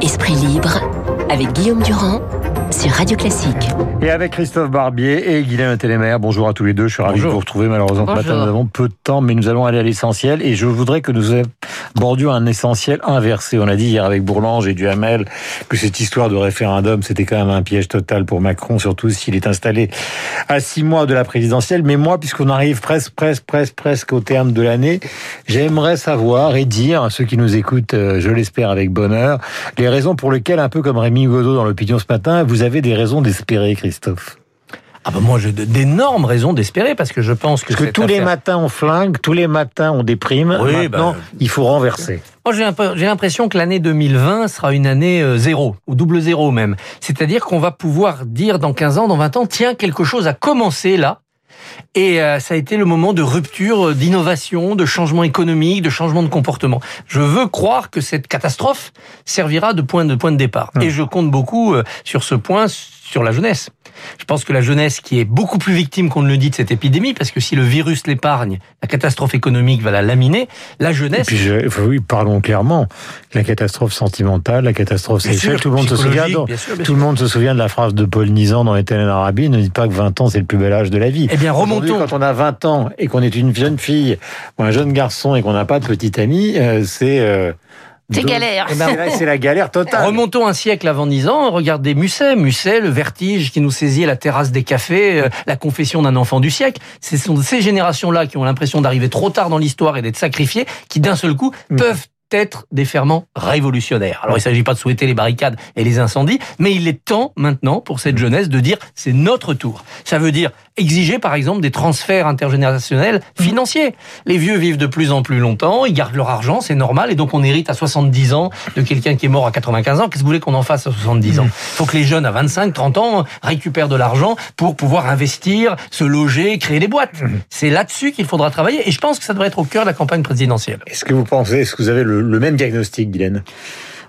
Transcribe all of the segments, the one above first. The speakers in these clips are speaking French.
Esprit libre avec Guillaume Durand sur Radio Classique. Et avec Christophe Barbier et Guylaine Télémère. Bonjour à tous les deux. Je suis ravi de vous retrouver. Malheureusement, ce matin, nous avons peu de temps, mais nous allons aller à l'essentiel. Et je voudrais que nous abordions un essentiel inversé. On a dit hier avec Bourlange et Duhamel que cette histoire de référendum, c'était quand même un piège total pour Macron, surtout s'il est installé à six mois de la présidentielle. Mais moi, puisqu'on arrive presque, presque, presque, presque au terme de l'année, j'aimerais savoir et dire à ceux qui nous écoutent, euh, je l'espère avec bonheur, les raisons pour lesquelles, un peu comme Rémi Godot dans l'opinion ce matin, vous avez des raisons d'espérer, Christophe. Ah ben moi j'ai d'énormes raisons d'espérer parce que je pense que, parce que tous les matins on flingue, tous les matins on déprime. Oui, Maintenant, ben, il faut renverser. Moi j'ai l'impression que l'année 2020 sera une année euh, zéro ou double zéro même. C'est-à-dire qu'on va pouvoir dire dans 15 ans, dans 20 ans, tiens quelque chose a commencé là et euh, ça a été le moment de rupture, d'innovation, de changement économique, de changement de comportement. Je veux croire que cette catastrophe servira de point de, point de départ. Hum. Et je compte beaucoup sur ce point, sur la jeunesse. Je pense que la jeunesse qui est beaucoup plus victime qu'on ne le dit de cette épidémie, parce que si le virus l'épargne, la catastrophe économique va la laminer, la jeunesse... Et puis oui, parlons clairement, la catastrophe sentimentale, la catastrophe sexuelle, tout le monde se souvient, tout le monde se souvient de la phrase de Paul Nizan dans Éternel Arabie, ne dites pas que 20 ans c'est le plus bel âge de la vie. Eh bien, remontons. Quand on a 20 ans et qu'on est une jeune fille ou un jeune garçon et qu'on n'a pas de petite amie, euh, c'est... Euh, c'est galère. Eh ben, c'est la galère totale. Remontons un siècle avant 10 ans, regardez Musset, Musset, le vertige qui nous saisit à la terrasse des cafés, euh, la confession d'un enfant du siècle. Ce sont ces générations-là qui ont l'impression d'arriver trop tard dans l'histoire et d'être sacrifiées, qui d'un seul coup mm. peuvent être des ferments révolutionnaires. Alors il ne s'agit pas de souhaiter les barricades et les incendies, mais il est temps maintenant pour cette jeunesse de dire c'est notre tour. Ça veut dire exiger par exemple des transferts intergénérationnels financiers. Les vieux vivent de plus en plus longtemps, ils gardent leur argent, c'est normal, et donc on hérite à 70 ans de quelqu'un qui est mort à 95 ans. Qu'est-ce que vous voulez qu'on en fasse à 70 ans? Il faut que les jeunes à 25, 30 ans récupèrent de l'argent pour pouvoir investir, se loger, créer des boîtes. C'est là-dessus qu'il faudra travailler, et je pense que ça devrait être au cœur de la campagne présidentielle. Est-ce que vous pensez, est-ce que vous avez le, le même diagnostic, Guylaine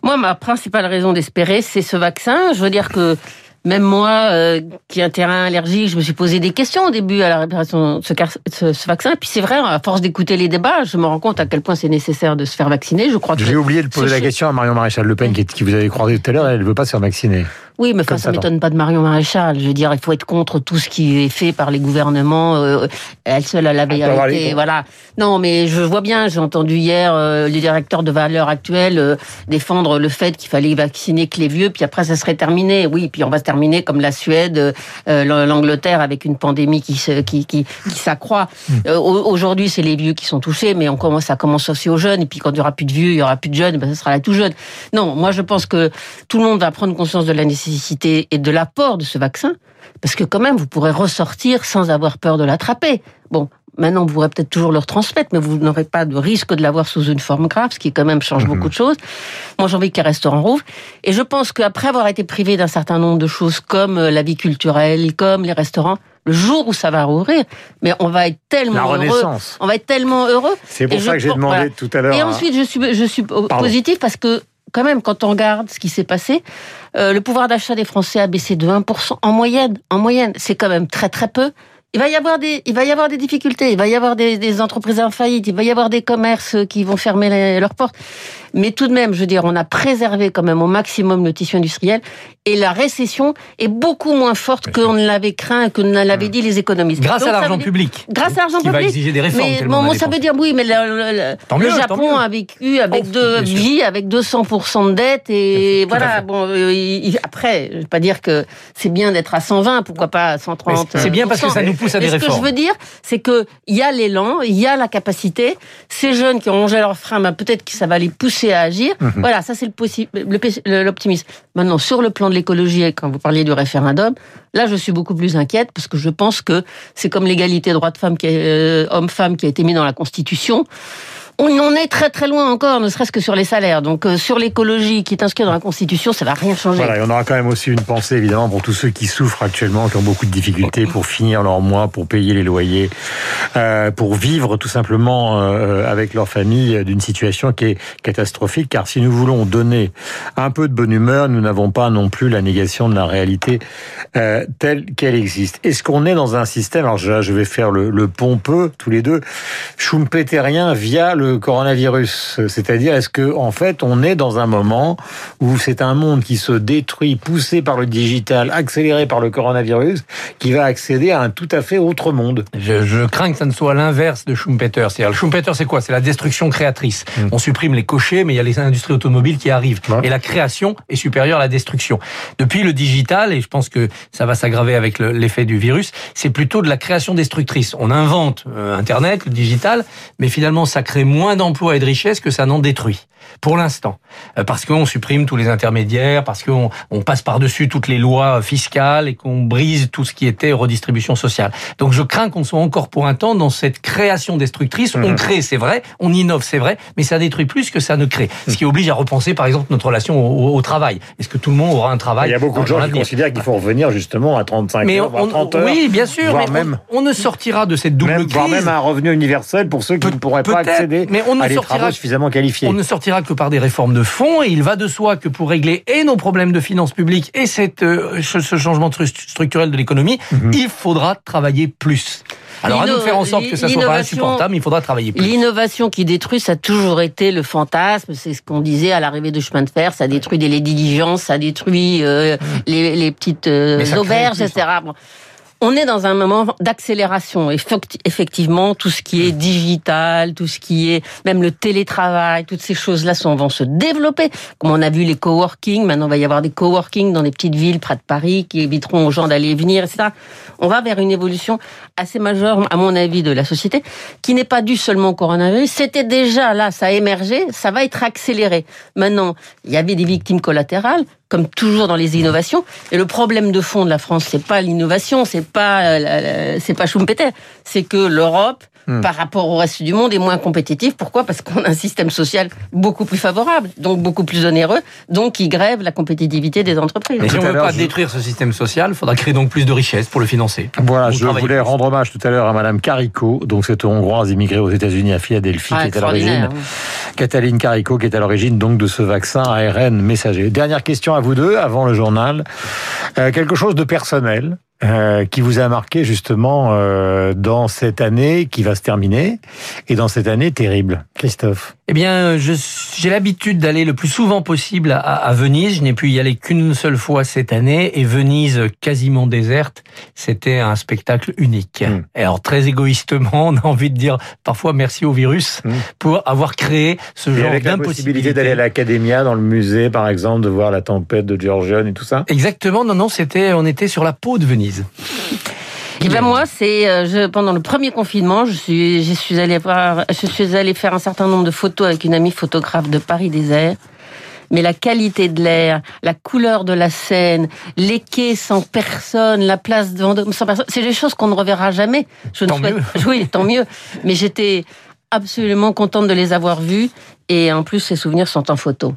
Moi, ma principale raison d'espérer, c'est ce vaccin. Je veux dire que même moi, euh, qui ai un terrain allergique, je me suis posé des questions au début à la réparation de ce, ce, vaccin. Et puis c'est vrai, à force d'écouter les débats, je me rends compte à quel point c'est nécessaire de se faire vacciner. Je crois que j'ai oublié de poser la question à Marion Maréchal Le Pen, qui, qui vous avez croisé tout à l'heure. Elle ne veut pas se faire vacciner. Oui, mais ça, ça m'étonne pas de Marion Maréchal. Je veux dire, il faut être contre tout ce qui est fait par les gouvernements. Euh, elle seule a la vérité. Voilà. Non, mais je vois bien. J'ai entendu hier euh, les directeurs de valeurs actuelles défendre le fait qu'il fallait vacciner que les vieux, puis après ça serait terminé. Oui, puis on va se terminer comme la Suède, l'Angleterre avec une pandémie qui qui qui, qui s'accroît. Hmm. Aujourd'hui, c'est les vieux qui sont touchés, mais on commence ça commence aussi aux jeunes. Et puis quand il y aura plus de vieux, il y aura plus de jeunes, ben, ça sera là tout jeune. Non, moi je pense que tout le monde va prendre conscience de la nécessité et de l'apport de ce vaccin, parce que quand même, vous pourrez ressortir sans avoir peur de l'attraper. Bon, maintenant, vous pourrez peut-être toujours le transmettre, mais vous n'aurez pas de risque de l'avoir sous une forme grave, ce qui quand même change mhm. beaucoup de choses. Moi, j'ai envie que les restaurants rouvrent. Et je pense qu'après avoir été privé d'un certain nombre de choses, comme euh, la vie culturelle, comme les restaurants, le jour où ça va rouvrir, mais on va être tellement heureux. On va être tellement heureux. C'est pour ça que j'ai demandé tout à l'heure. Et ensuite, je suis, je suis positif parce que quand même, quand on regarde ce qui s'est passé, euh, le pouvoir d'achat des Français a baissé de 1% en moyenne. En moyenne, c'est quand même très très peu. Il va y avoir des, il va y avoir des difficultés, il va y avoir des, des entreprises en faillite, il va y avoir des commerces qui vont fermer leurs portes. Mais tout de même, je veux dire, on a préservé quand même au maximum le tissu industriel et la récession est beaucoup moins forte qu'on ne l'avait craint, que ne l'avaient dit les économistes. Grâce à l'argent public. Grâce à l'argent public. Qui va exiger des réformes. Mais bon, ça veut dire oui, mais le, le, Japon a vécu avec oh, deux vies, avec 200% de dette et voilà. Bon, euh, après, je vais pas dire que c'est bien d'être à 120, pourquoi pas à 130. C'est bien parce que ça nous pousse à des réformes. Ce que je veux dire, c'est que il y a l'élan, il y a la capacité. Ces jeunes qui ont rongé leur frein, ben, peut-être que ça va les pousser à agir. Mhm. Voilà, ça c'est l'optimisme. Maintenant, sur le plan de l'écologie, quand vous parliez du référendum, là je suis beaucoup plus inquiète parce que je pense que c'est comme l'égalité droit de femme, euh, homme-femme qui a été mis dans la Constitution. On en est très très loin encore, ne serait-ce que sur les salaires. Donc euh, sur l'écologie qui est inscrite dans la Constitution, ça va rien changer. Voilà, et on aura quand même aussi une pensée évidemment pour tous ceux qui souffrent actuellement, qui ont beaucoup de difficultés pour finir leur mois, pour payer les loyers, euh, pour vivre tout simplement euh, avec leur famille d'une situation qui est catastrophique. Car si nous voulons donner un peu de bonne humeur, nous n'avons pas non plus la négation de la réalité telle qu'elle existe. Est-ce qu'on est dans un système Alors je, je vais faire le, le pompeux tous les deux, schumpeterien via le coronavirus C'est-à-dire, est-ce que en fait, on est dans un moment où c'est un monde qui se détruit, poussé par le digital, accéléré par le coronavirus, qui va accéder à un tout à fait autre monde? Je, crains que ça ne soit l'inverse de Schumpeter. C'est-à-dire, le Schumpeter, c'est quoi? C'est la destruction créatrice. Hmm. On supprime les cochers, mais il y a les industries automobiles qui arrivent. Et la création est supérieure à la destruction. Depuis le digital, et je pense que ça va s'aggraver avec l'effet du virus, c'est plutôt de la création destructrice. On invente euh, Internet, le digital, mais finalement, ça crée moins d'emplois et de richesses que ça n'en détruit, pour l'instant. Euh, parce qu'on supprime tous les intermédiaires, parce qu'on on passe par-dessus toutes les lois fiscales et qu'on brise tout ce qui était redistribution sociale. Donc je crains qu'on soit encore pour un temps dans cette création destructrice. On mhm. crée, c'est vrai, on innove, c'est vrai, mais ça détruit plus que ça ne crée. Ce qui oblige à repenser, par exemple, notre relation au, travail. Est-ce que tout le monde aura un travail Il y a beaucoup de gens qui considèrent qu'il faut revenir justement à 35 heures, voire 30 heures. Oui, bien sûr, mais même, on, ne sortira de cette double même, crise. Voire même un revenu universel pour ceux qui ne pourraient pas accéder mais on ne sortira, suffisamment qualifiés. On ne sortira que par des réformes de fond et il va de soi que pour régler et nos problèmes de finances publiques et cette, euh, ce changement structurel de l'économie, mhm. il faudra travailler plus. Alors à nous faire en sorte que ça soit pas insupportable, il faudra travailler plus. L'innovation qui détruit, ça a toujours été le fantasme. C'est ce qu'on disait à l'arrivée de chemin de fer. Ça détruit des diligences, ça détruit euh, mhm. les, les, petites euh, auberges, etc. On est dans un moment d'accélération. Effectivement, tout ce qui est digital, tout ce qui est même le télétravail, toutes ces choses-là vont se développer. Comme on a vu les coworking, maintenant il va y avoir des coworking dans des petites villes près de Paris qui éviteront aux gens d'aller et venir, etc. On va vers une évolution assez majeure, à mon avis, de la société, qui n'est pas due seulement au coronavirus. C'était déjà là, ça a émergé, ça va être accéléré. Maintenant, il y avait des victimes collatérales, comme toujours dans les innovations. Et le problème de fond de la France, c'est pas l'innovation, c'est pas euh, c'est pas Schumpeter, c'est que l'Europe Hmm. par rapport au reste du monde est moins compétitif. Pourquoi? Parce qu'on a un système social beaucoup plus favorable, donc beaucoup plus onéreux, donc qui grève la compétitivité des entreprises. Mais si on ne veut pas détruire ce système social, il faudra créer donc plus de richesses pour le financer. Voilà, je voulais rendre hommage tout à l'heure à Madame Carico, donc cette hongroise immigrée aux États-Unis à Philadelphie, qui est à l'origine. Cataline Carico, qui est à l'origine donc de ce vaccin ARN messager. Dernière question à vous deux avant le journal. Euh, quelque chose de personnel euh, qui vous a marqué justement euh, dans cette année qui va se terminer et dans cette année terrible, Christophe? Eh bien, j'ai l'habitude d'aller le plus souvent possible à, à Venise. Je n'ai pu y aller qu'une seule fois cette année et Venise quasiment déserte, c'était un spectacle unique. Hmm. Et alors très égoïstement, on a envie de dire parfois merci au virus hmm. pour avoir créé ce genre d'impossibilité. possibilité d'aller à l'Academia dans le musée, par exemple, de voir la tempête de Giorgione et tout ça? Exactement. Non, non, c'était, on était sur la peau de Venise. Et ben moi, c'est euh, pendant le premier confinement, je suis, je suis allée voir, je suis allée faire un certain nombre de photos avec une amie photographe de Paris désert. Mais la qualité de l'air, la couleur de la scène, les quais sans personne, la place de Vendôme sans personne, c'est des choses qu'on ne reverra jamais. Je tant mieux. Oui, tant mieux. Mais j'étais absolument contente de les avoir vus et en plus ces souvenirs sont en photo.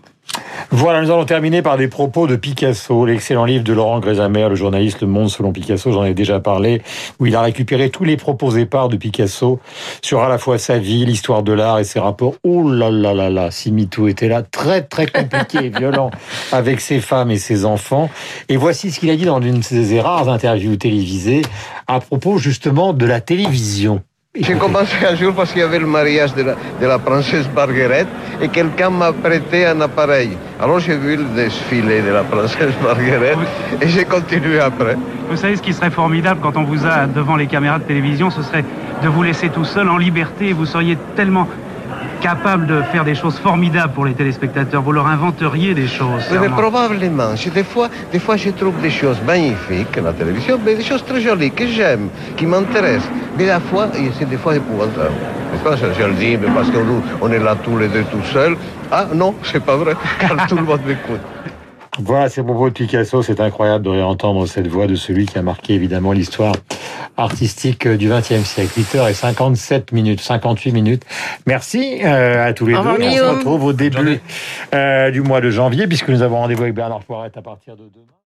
Voilà, nous allons terminer par des propos de Picasso, l'excellent livre de Laurent Grésamer, le journaliste Le Monde selon Picasso, j'en ai déjà parlé, où il a récupéré tous les propos épars de Picasso sur à la fois sa vie, l'histoire de l'art et ses rapports. Oh là là là là, si Mito était là, très très compliqué et violent avec ses femmes et ses enfants. Et voici ce qu'il a dit dans une de ses rares interviews télévisées à propos justement de la télévision. J'ai commencé un jour parce qu'il y avait le mariage de la, de la princesse Marguerite et quelqu'un m'a prêté un appareil. Alors j'ai vu le défilé de la princesse Marguerite et j'ai continué après. Vous savez ce qui serait formidable quand on vous a devant les caméras de télévision, ce serait de vous laisser tout seul en liberté. Vous seriez tellement capable de faire des choses formidables pour les téléspectateurs. Vous leur inventeriez des choses. Mais probablement. Des fois, des fois, je trouve des choses magnifiques à la télévision, mais des choses très jolies que j'aime, qui m'intéressent. Mais la fois, c'est des fois épouvantable. Je le dis, mais parce qu'on est là tous les deux tout seuls. Ah non, c'est pas vrai, car tout le monde m'écoute. Voilà, c'est mon beau Picasso. C'est incroyable de réentendre cette voix de celui qui a marqué évidemment l'histoire artistique du XXe siècle. 8 et 57 minutes, 58 minutes. Merci euh, à tous les deux. On se retrouve au début euh, du mois de janvier puisque nous avons rendez-vous avec Bernard Poiret à partir de demain.